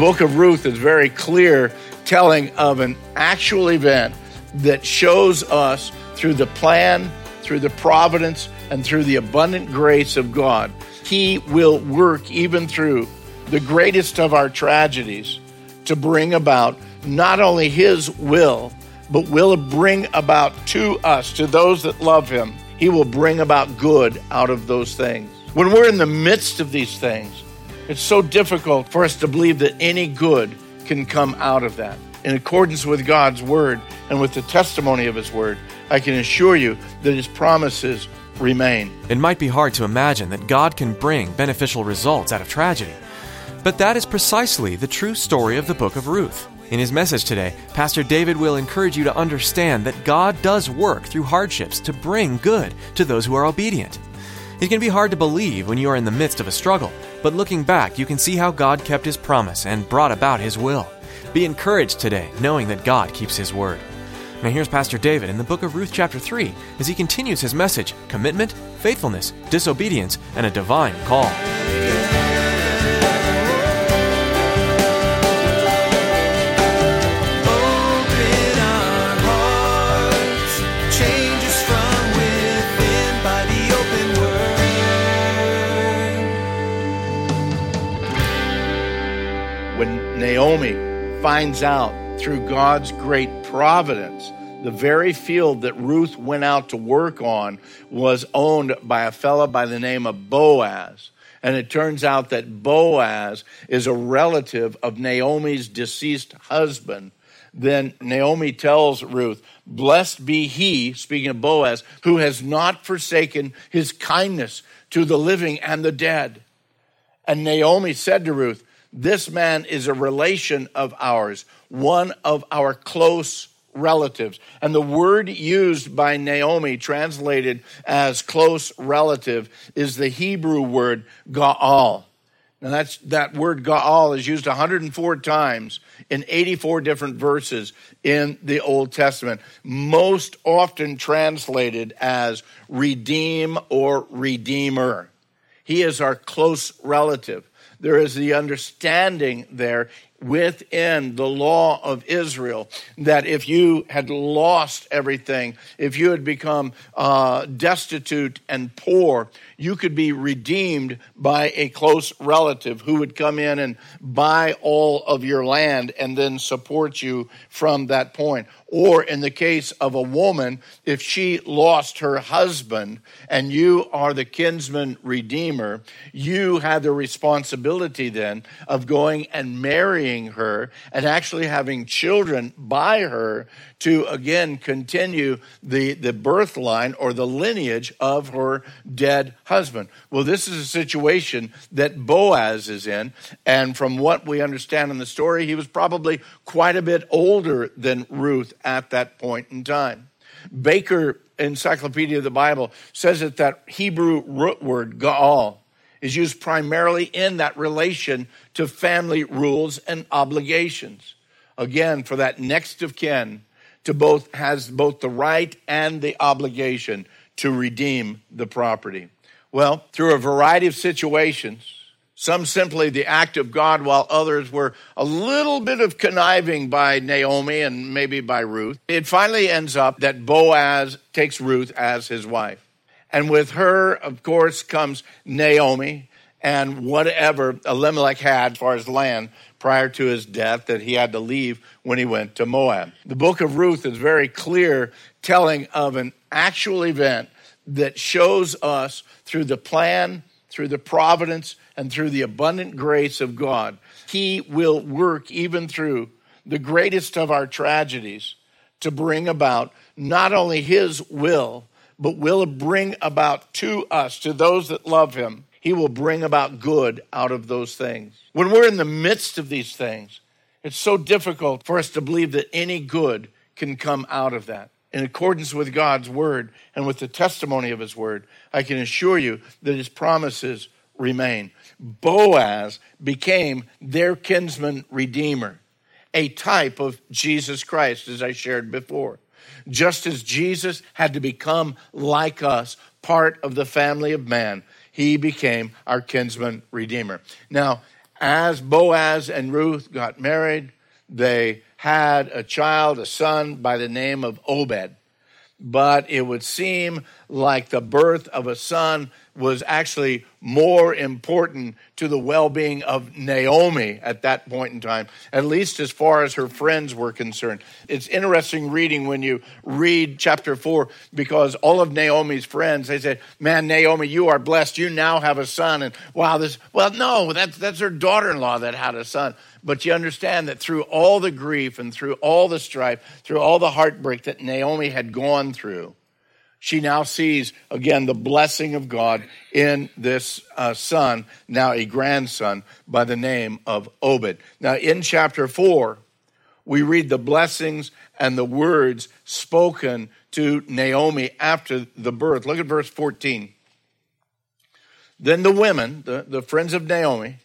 book of Ruth is very clear, telling of an actual event that shows us through the plan, through the providence, and through the abundant grace of God. He will work even through the greatest of our tragedies to bring about not only His will, but will bring about to us, to those that love Him, He will bring about good out of those things. When we're in the midst of these things, it's so difficult for us to believe that any good can come out of that. In accordance with God's word and with the testimony of his word, I can assure you that his promises remain. It might be hard to imagine that God can bring beneficial results out of tragedy. But that is precisely the true story of the book of Ruth. In his message today, Pastor David will encourage you to understand that God does work through hardships to bring good to those who are obedient. It can be hard to believe when you are in the midst of a struggle, but looking back, you can see how God kept his promise and brought about his will. Be encouraged today, knowing that God keeps his word. Now, here's Pastor David in the book of Ruth, chapter 3, as he continues his message commitment, faithfulness, disobedience, and a divine call. Naomi finds out through God's great providence, the very field that Ruth went out to work on was owned by a fellow by the name of Boaz. And it turns out that Boaz is a relative of Naomi's deceased husband. Then Naomi tells Ruth, Blessed be he, speaking of Boaz, who has not forsaken his kindness to the living and the dead. And Naomi said to Ruth, This man is a relation of ours, one of our close relatives. And the word used by Naomi, translated as close relative, is the Hebrew word Gaal. Now that's that word Gaal is used 104 times in 84 different verses in the Old Testament, most often translated as redeem or redeemer. He is our close relative. There is the understanding there within the law of Israel that if you had lost everything, if you had become uh, destitute and poor, you could be redeemed by a close relative who would come in and buy all of your land and then support you from that point. Or in the case of a woman, if she lost her husband and you are the kinsman redeemer, you had the responsibility then of going and marrying her and actually having children by her to again continue the, the birth line or the lineage of her dead husband. Well, this is a situation that Boaz is in. And from what we understand in the story, he was probably quite a bit older than Ruth at that point in time. Baker Encyclopedia of the Bible says that that Hebrew root word, Gaal, is used primarily in that relation to family rules and obligations. Again, for that next of kin to both has both the right and the obligation to redeem the property. Well, through a variety of situations, some simply the act of God, while others were a little bit of conniving by Naomi and maybe by Ruth. It finally ends up that Boaz takes Ruth as his wife. And with her, of course, comes Naomi and whatever Elimelech had as far as land prior to his death that he had to leave when he went to Moab. The book of Ruth is very clear, telling of an actual event that shows us through the plan, through the providence, and through the abundant grace of God, He will work even through the greatest of our tragedies to bring about not only his will, but will bring about to us, to those that love him, he will bring about good out of those things. When we're in the midst of these things, it's so difficult for us to believe that any good can come out of that. In accordance with God's word and with the testimony of his word, I can assure you that his promises remain. Boaz became their kinsman redeemer, a type of Jesus Christ, as I shared before. Just as Jesus had to become like us, part of the family of man, he became our kinsman redeemer. Now, as Boaz and Ruth got married, they had a child, a son by the name of Obed. But it would seem like the birth of a son was actually more important to the well being of Naomi at that point in time, at least as far as her friends were concerned. It's interesting reading when you read chapter four because all of Naomi's friends, they said, Man, Naomi, you are blessed. You now have a son. And wow, this, well, no, that's, that's her daughter in law that had a son. But you understand that through all the grief and through all the strife, through all the heartbreak that Naomi had gone through, she now sees again the blessing of God in this uh, son, now a grandson by the name of Obed. Now, in chapter 4, we read the blessings and the words spoken to Naomi after the birth. Look at verse 14. Then the women, the, the friends of Naomi,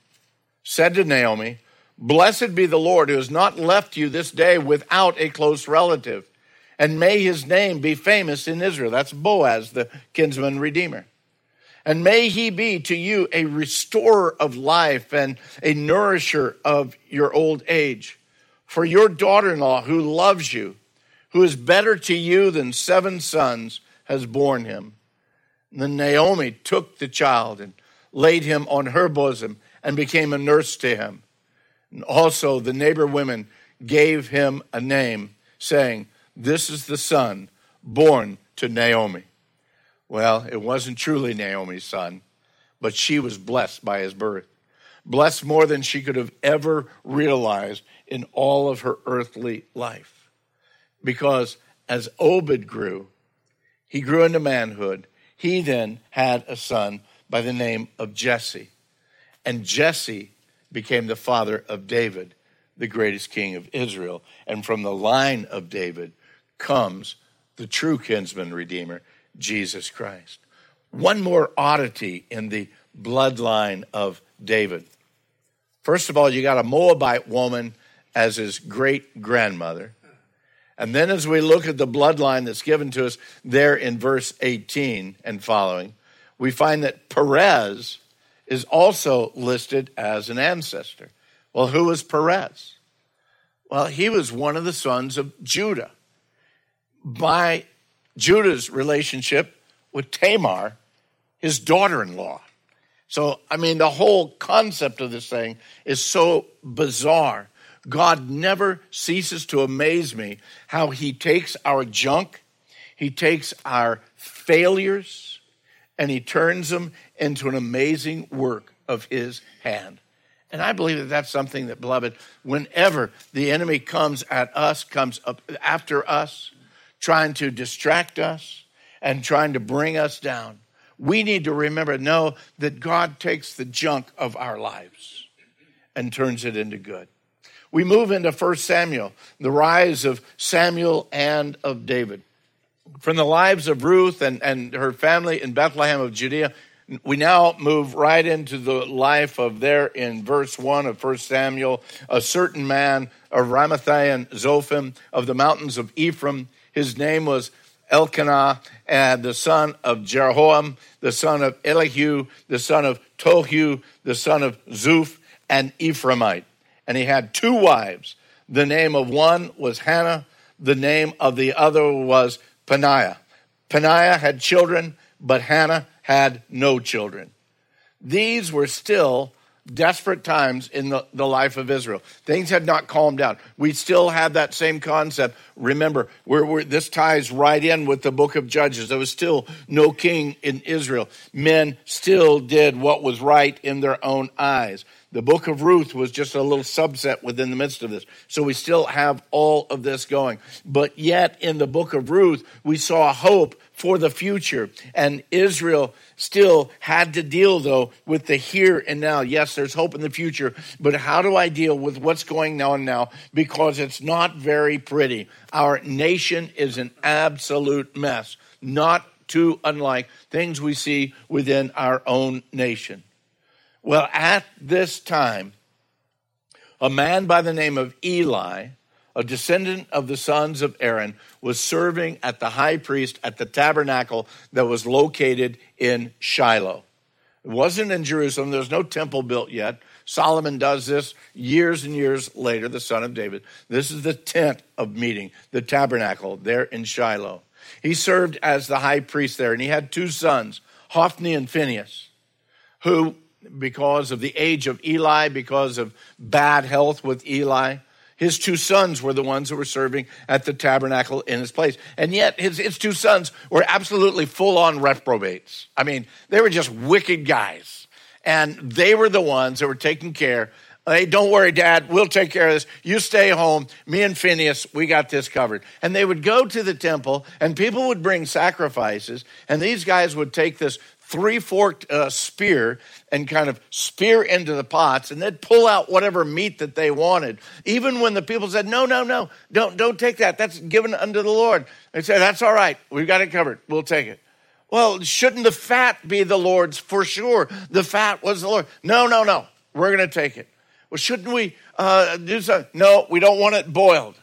said to Naomi, Blessed be the Lord who has not left you this day without a close relative and may his name be famous in Israel. That's Boaz, the kinsman redeemer. And may he be to you a restorer of life and a nourisher of your old age. For your daughter in law, who loves you, who is better to you than seven sons, has borne him. And then Naomi took the child and laid him on her bosom and became a nurse to him. And also the neighbor women gave him a name, saying, this is the son born to Naomi. Well, it wasn't truly Naomi's son, but she was blessed by his birth. Blessed more than she could have ever realized in all of her earthly life. Because as Obed grew, he grew into manhood. He then had a son by the name of Jesse. And Jesse became the father of David, the greatest king of Israel. And from the line of David comes the true kinsman redeemer, Jesus Christ. One more oddity in the bloodline of David. First of all, you got a Moabite woman as his great grandmother. And then, as we look at the bloodline that's given to us there in verse 18 and following, we find that Perez is also listed as an ancestor. Well, who was Perez? Well, he was one of the sons of Judah by Judah's relationship with Tamar, his daughter in law. So, I mean, the whole concept of this thing is so bizarre. God never ceases to amaze me how he takes our junk, he takes our failures, and he turns them into an amazing work of his hand. And I believe that that's something that, beloved, whenever the enemy comes at us, comes up after us, trying to distract us and trying to bring us down. We need to remember, know that God takes the junk of our lives and turns it into good. We move into 1 Samuel, the rise of Samuel and of David. From the lives of Ruth and, and her family in Bethlehem of Judea, we now move right into the life of there in verse 1 of 1 Samuel, a certain man of Ramathaim Zophim of the mountains of Ephraim his name was Elkanah, and the son of Jeroham, the son of Elihu, the son of Tohu, the son of Zuph, and Ephraimite. And he had two wives. The name of one was Hannah, the name of the other was Peninnah. Peninnah had children, but Hannah had no children. These were still desperate times in the, the life of Israel. Things had not calmed down. We still had that same concept Remember, we're, we're, this ties right in with the book of Judges. There was still no king in Israel. Men still did what was right in their own eyes. The book of Ruth was just a little subset within the midst of this. So we still have all of this going. But yet, in the book of Ruth, we saw hope for the future. And Israel still had to deal, though, with the here and now. Yes, there's hope in the future, but how do I deal with what's going on now? Because it's not very pretty. Our nation is an absolute mess, not too unlike things we see within our own nation. Well, at this time, a man by the name of Eli, a descendant of the sons of Aaron, was serving at the high priest at the tabernacle that was located in Shiloh. It wasn't in Jerusalem, there was no temple built yet. Solomon does this years and years later, the son of David. This is the tent of meeting, the tabernacle there in Shiloh. He served as the high priest there, and he had two sons, Hophni and Phinehas, who, because of the age of Eli, because of bad health with Eli, his two sons were the ones who were serving at the tabernacle in his place. And yet, his, his two sons were absolutely full on reprobates. I mean, they were just wicked guys. And they were the ones that were taking care. Hey, don't worry, Dad, we'll take care of this. You stay home. Me and Phinehas, we got this covered. And they would go to the temple, and people would bring sacrifices, and these guys would take this three forked uh, spear and kind of spear into the pots and they'd pull out whatever meat that they wanted. Even when the people said, No, no, no, don't, don't take that. That's given unto the Lord. They said, That's all right. We've got it covered. We'll take it. Well, shouldn't the fat be the Lord's for sure? The fat was the Lord. No, no, no. We're going to take it. Well, shouldn't we uh, do something? No, we don't want it boiled.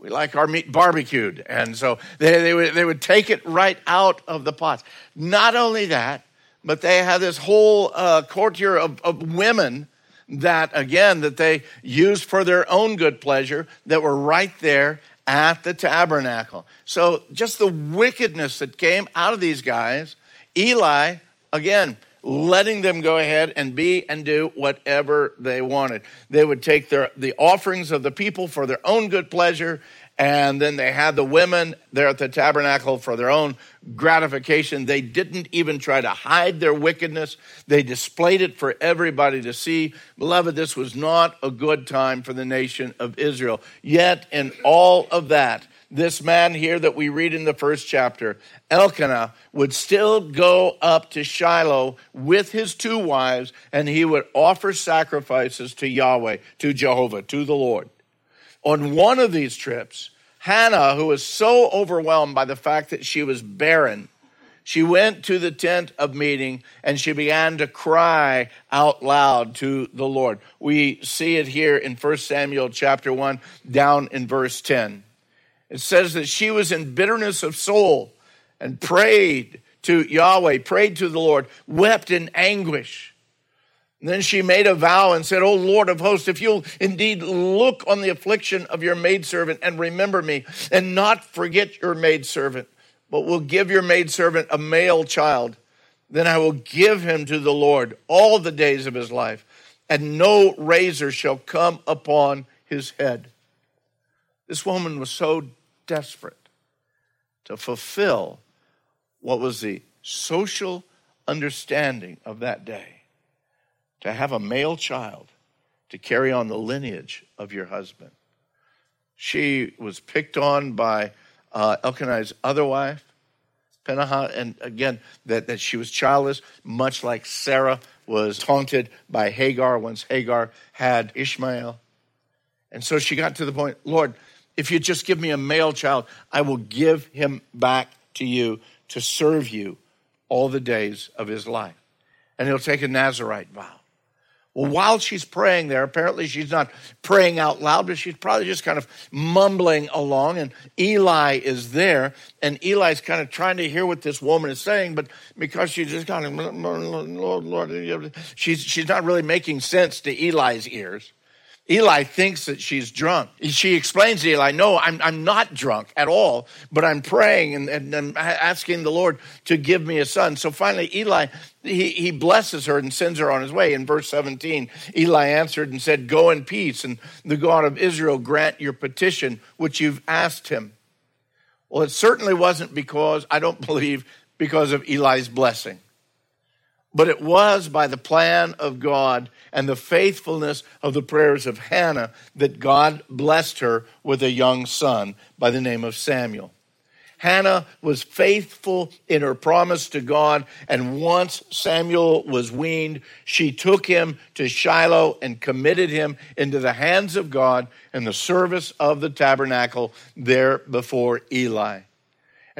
We like our meat barbecued. And so they, they, would, they would take it right out of the pots. Not only that, but they had this whole uh, courtier of, of women that, again, that they used for their own good pleasure that were right there at the tabernacle. So just the wickedness that came out of these guys, Eli, again, letting them go ahead and be and do whatever they wanted. They would take their the offerings of the people for their own good pleasure, and then they had the women there at the tabernacle for their own gratification. They didn't even try to hide their wickedness. They displayed it for everybody to see. Beloved, this was not a good time for the nation of Israel. Yet, in all of that, this man here that we read in the first chapter, Elkanah, would still go up to Shiloh with his two wives, and he would offer sacrifices to Yahweh, to Jehovah, to the Lord. On one of these trips, Hannah, who was so overwhelmed by the fact that she was barren, she went to the tent of meeting and she began to cry out loud to the Lord. We see it here in 1 Samuel chapter 1, down in verse 10. It says that she was in bitterness of soul and prayed to Yahweh, prayed to the Lord, wept in anguish. And then she made a vow and said, O Lord of hosts, if you'll indeed look on the affliction of your maidservant and remember me, and not forget your maidservant, but will give your maidservant a male child, then I will give him to the Lord all the days of his life, and no razor shall come upon his head. This woman was so desperate to fulfill what was the social understanding of that day to have a male child to carry on the lineage of your husband. She was picked on by uh, Elkanah's other wife, Peninnah, and again, that, that she was childless, much like Sarah was taunted by Hagar once Hagar had Ishmael. And so she got to the point, Lord, if you just give me a male child, I will give him back to you to serve you all the days of his life. And he'll take a Nazarite vow. Well, while she's praying there, apparently she's not praying out loud, but she's probably just kind of mumbling along. And Eli is there, and Eli's kind of trying to hear what this woman is saying, but because she's just kind of, Lord, Lord, she's, she's not really making sense to Eli's ears. Eli thinks that she's drunk. She explains to Eli, No, I'm, I'm not drunk at all, but I'm praying and, and, and asking the Lord to give me a son. So finally, Eli, he, he blesses her and sends her on his way. In verse 17, Eli answered and said, Go in peace, and the God of Israel grant your petition, which you've asked him. Well, it certainly wasn't because, I don't believe, because of Eli's blessing but it was by the plan of God and the faithfulness of the prayers of Hannah that God blessed her with a young son by the name of Samuel. Hannah was faithful in her promise to God, and once Samuel was weaned, she took him to Shiloh and committed him into the hands of God in the service of the tabernacle there before Eli.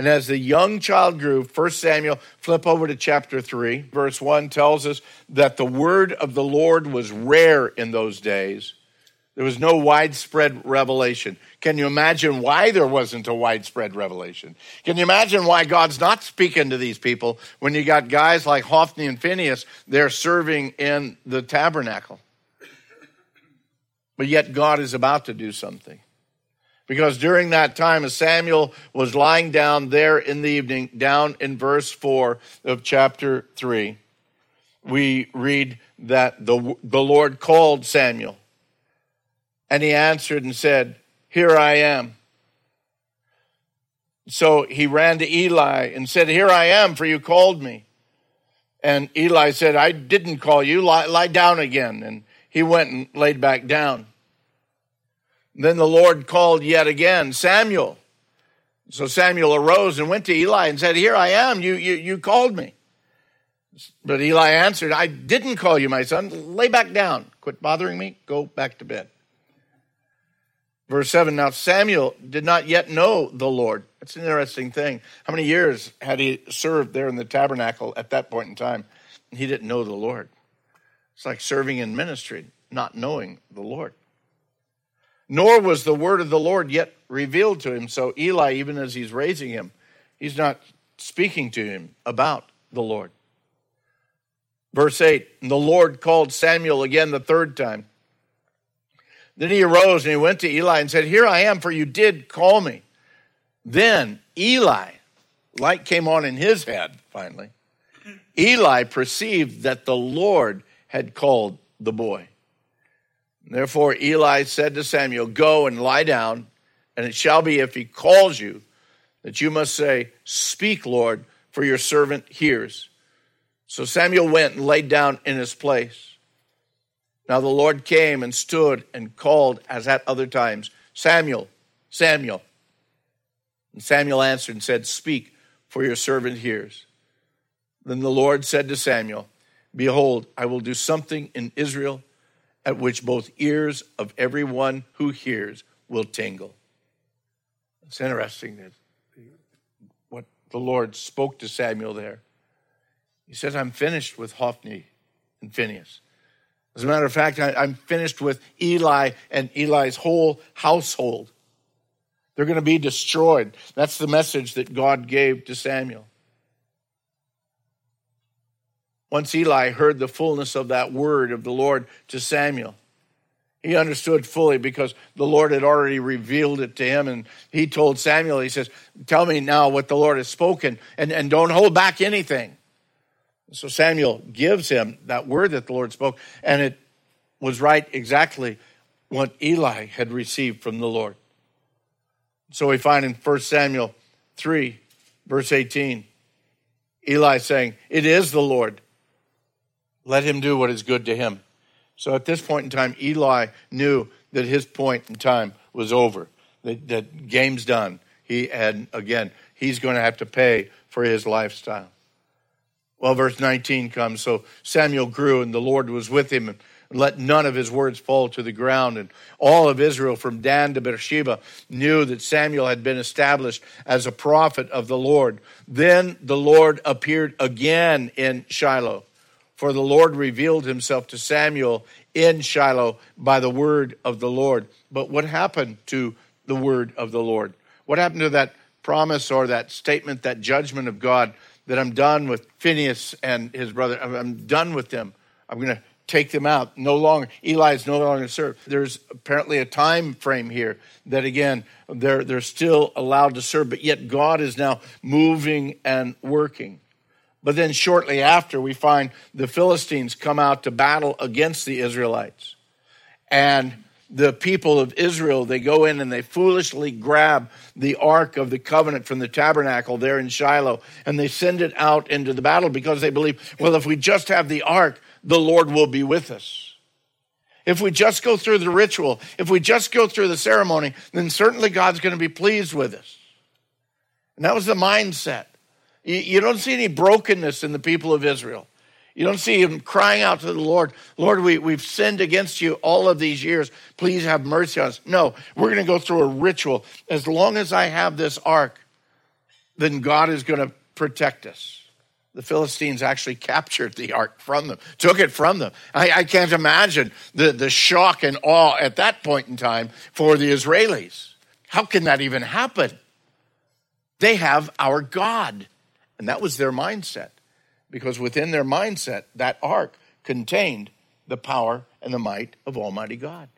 And as the young child grew, 1 Samuel, flip over to chapter 3, verse 1 tells us that the word of the Lord was rare in those days. There was no widespread revelation. Can you imagine why there wasn't a widespread revelation? Can you imagine why God's not speaking to these people when you got guys like Hophni and Phinehas there serving in the tabernacle? But yet God is about to do something. Because during that time, as Samuel was lying down there in the evening, down in verse 4 of chapter 3, we read that the, the Lord called Samuel. And he answered and said, Here I am. So he ran to Eli and said, Here I am, for you called me. And Eli said, I didn't call you, lie, lie down again. And he went and laid back down. Then the Lord called yet again, Samuel. So Samuel arose and went to Eli and said, Here I am, you, you, you called me. But Eli answered, I didn't call you, my son. Lay back down. Quit bothering me. Go back to bed. Verse 7 Now Samuel did not yet know the Lord. That's an interesting thing. How many years had he served there in the tabernacle at that point in time? He didn't know the Lord. It's like serving in ministry, not knowing the Lord nor was the word of the Lord yet revealed to him. So Eli, even as he's raising him, he's not speaking to him about the Lord. Verse 8 The Lord called Samuel again the third time. Then he arose and he went to Eli and said, Here I am, for you did call me. Then Eli, light came on in his head finally. Eli perceived that the Lord had called the boy. Therefore, Eli said to Samuel, Go and lie down, and it shall be if he calls you that you must say, Speak, Lord, for your servant hears. So Samuel went and laid down in his place. Now the Lord came and stood and called as at other times, Samuel, Samuel. And Samuel answered and said, Speak, for your servant hears. Then the Lord said to Samuel, Behold, I will do something in Israel at which both ears of everyone who hears will tingle. It's interesting that what the Lord spoke to Samuel there. He says, I'm finished with Hophni and Phinehas. As a matter of fact, I, am finished with Eli and Eli's whole household. They're going to be destroyed. That's the message that God gave to Samuel. Once Eli heard the fullness of that word of the Lord to Samuel, he understood fully because the Lord had already revealed it to him. And he told Samuel, he says, Tell me now what the Lord has spoken and, and don't hold back anything. So Samuel gives him that word that the Lord spoke, and it was right exactly what Eli had received from the Lord. So we find in 1 Samuel 3, verse 18, Eli saying, It is the Lord. Let him do what is good to him. So at this point in time, Eli knew that his point in time was over, that, that game's done. He had, again, he's going to have to pay for his lifestyle. Well, verse 19 comes. So Samuel grew, and the Lord was with him, and let none of his words fall to the ground. And all of Israel, from Dan to Beersheba, knew that Samuel had been established as a prophet of the Lord. Then the Lord appeared again in Shiloh for the Lord revealed himself to Samuel in Shiloh by the word of the Lord. But what happened to the word of the Lord? What happened to that promise or that statement, that judgment of God that I'm done with Phinehas and his brother? I'm done with them. I'm going to take them out. No longer, Eli is no longer served. There's apparently a time frame here that again, they're, they're still allowed to serve, but yet God is now moving and working. But then shortly after, we find the Philistines come out to battle against the Israelites. And the people of Israel, they go in and they foolishly grab the Ark of the Covenant from the tabernacle there in Shiloh and they send it out into the battle because they believe, well, if we just have the Ark, the Lord will be with us. If we just go through the ritual, if we just go through the ceremony, then certainly God's going to be pleased with us. And that was the mindset. You don't see any brokenness in the people of Israel. You don't see him crying out to the Lord, Lord, we, we've sinned against you all of these years. Please have mercy on us. No, we're going to go through a ritual. As long as I have this ark, then God is going to protect us. The Philistines actually captured the ark from them, took it from them. I, I can't imagine the, the shock and awe at that point in time for the Israelis. How can that even happen? They have our God. And that was their mindset because within their mindset, that ark contained the power and the might of Almighty God.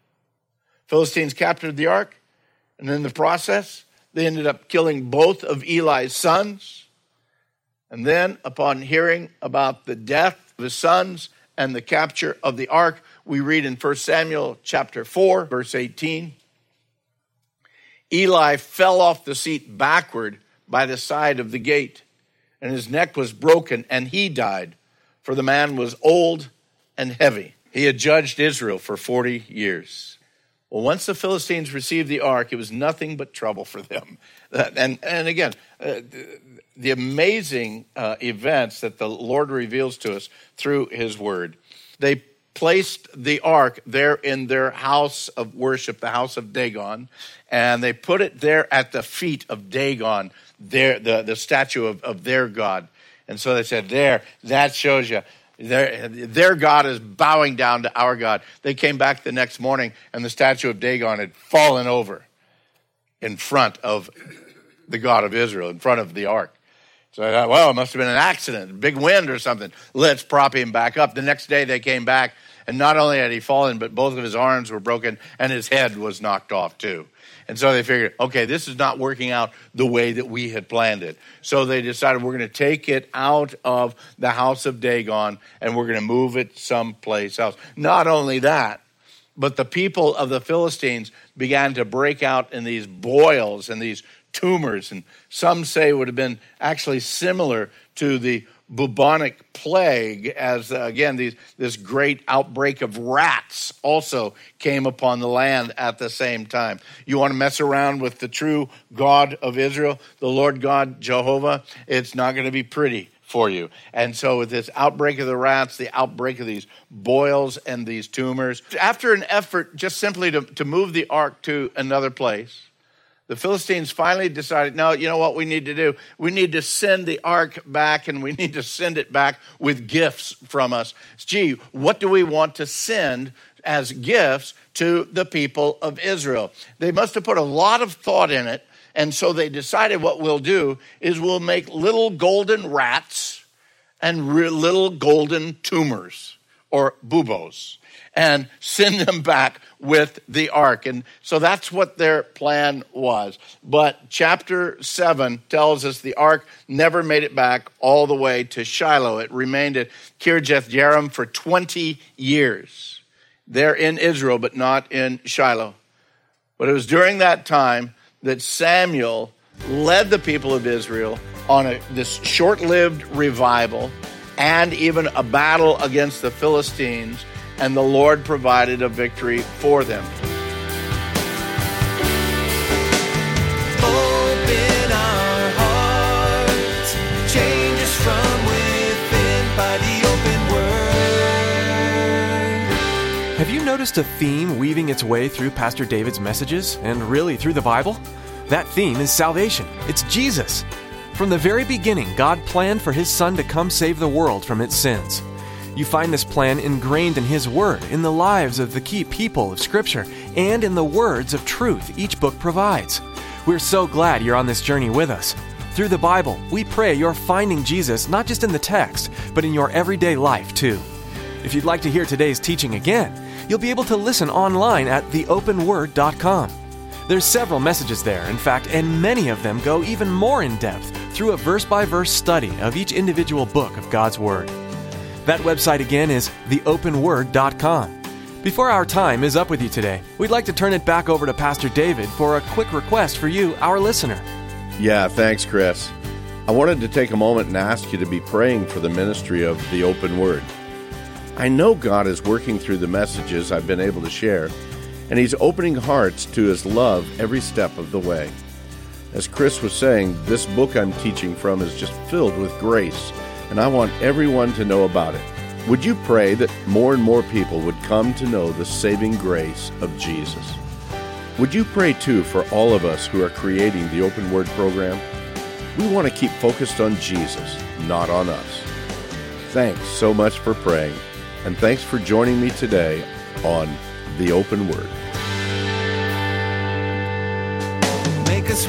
Philistines captured the ark, and in the process, they ended up killing both of Eli's sons. And then, upon hearing about the death of his sons and the capture of the ark, we read in 1 Samuel chapter 4, verse 18 Eli fell off the seat backward by the side of the gate and his neck was broken, and he died, for the man was old and heavy. He had judged Israel for 40 years. Well, once the Philistines received the ark, it was nothing but trouble for them. And, and again, uh, the amazing uh, events that the Lord reveals to us through his word. They placed the ark there in their house of worship, the house of Dagon, and they put it there at the feet of Dagon, their, the, the statue of, of their God. And so they said, There, that shows you. Their, their God is bowing down to our God. They came back the next morning, and the statue of Dagon had fallen over in front of the God of Israel, in front of the ark. So I thought, well, it must have been an accident, big wind or something. Let's prop him back up. The next day they came back, and not only had he fallen, but both of his arms were broken, and his head was knocked off too. And so they figured, okay, this is not working out the way that we had planned it. So they decided we're going to take it out of the house of Dagon and we're going to move it someplace else. Not only that, but the people of the Philistines began to break out in these boils and these tumors. And some say would have been actually similar to the bubonic plague as uh, again these, this great outbreak of rats also came upon the land at the same time. You want to mess around with the true god of israel the lord god jehovah? It's not going to be pretty for you. And so with this outbreak of the rats the outbreak of these boils and these tumors after an effort just simply to, to move the ark to another place the Philistines finally decided, no, you know what we need to do? We need to send the ark back and we need to send it back with gifts from us. Gee, what do we want to send as gifts to the people of Israel? They must have put a lot of thought in it. And so they decided what we'll do is we'll make little golden rats and little golden tumors or buboes and send them back with the ark. And so that's what their plan was. But chapter 7 tells us the ark never made it back all the way to Shiloh. It remained at Kirjath Jearim for 20 years. There in Israel, but not in Shiloh. But it was during that time that Samuel led the people of Israel on a, this short lived revival and even a battle against the Philistines and the Lord provided a victory for them. Have you noticed a theme weaving its way through Pastor David's messages and really through the Bible? That theme is salvation. It's Jesus. From the very beginning, God planned for His Son to come save the world from its sins. You find this plan ingrained in His Word, in the lives of the key people of Scripture, and in the words of truth each book provides. We're so glad you're on this journey with us. Through the Bible, we pray you're finding Jesus not just in the text, but in your everyday life too. If you'd like to hear today's teaching again, you'll be able to listen online at theopenword.com. There's several messages there, in fact, and many of them go even more in depth through a verse by verse study of each individual book of God's Word. That website again is theopenword.com. Before our time is up with you today, we'd like to turn it back over to Pastor David for a quick request for you, our listener. Yeah, thanks, Chris. I wanted to take a moment and ask you to be praying for the ministry of the open word. I know God is working through the messages I've been able to share, and He's opening hearts to His love every step of the way. As Chris was saying, this book I'm teaching from is just filled with grace, and I want everyone to know about it. Would you pray that more and more people would come to know the saving grace of Jesus? Would you pray too for all of us who are creating the Open Word program? We want to keep focused on Jesus, not on us. Thanks so much for praying, and thanks for joining me today on The Open Word. Make us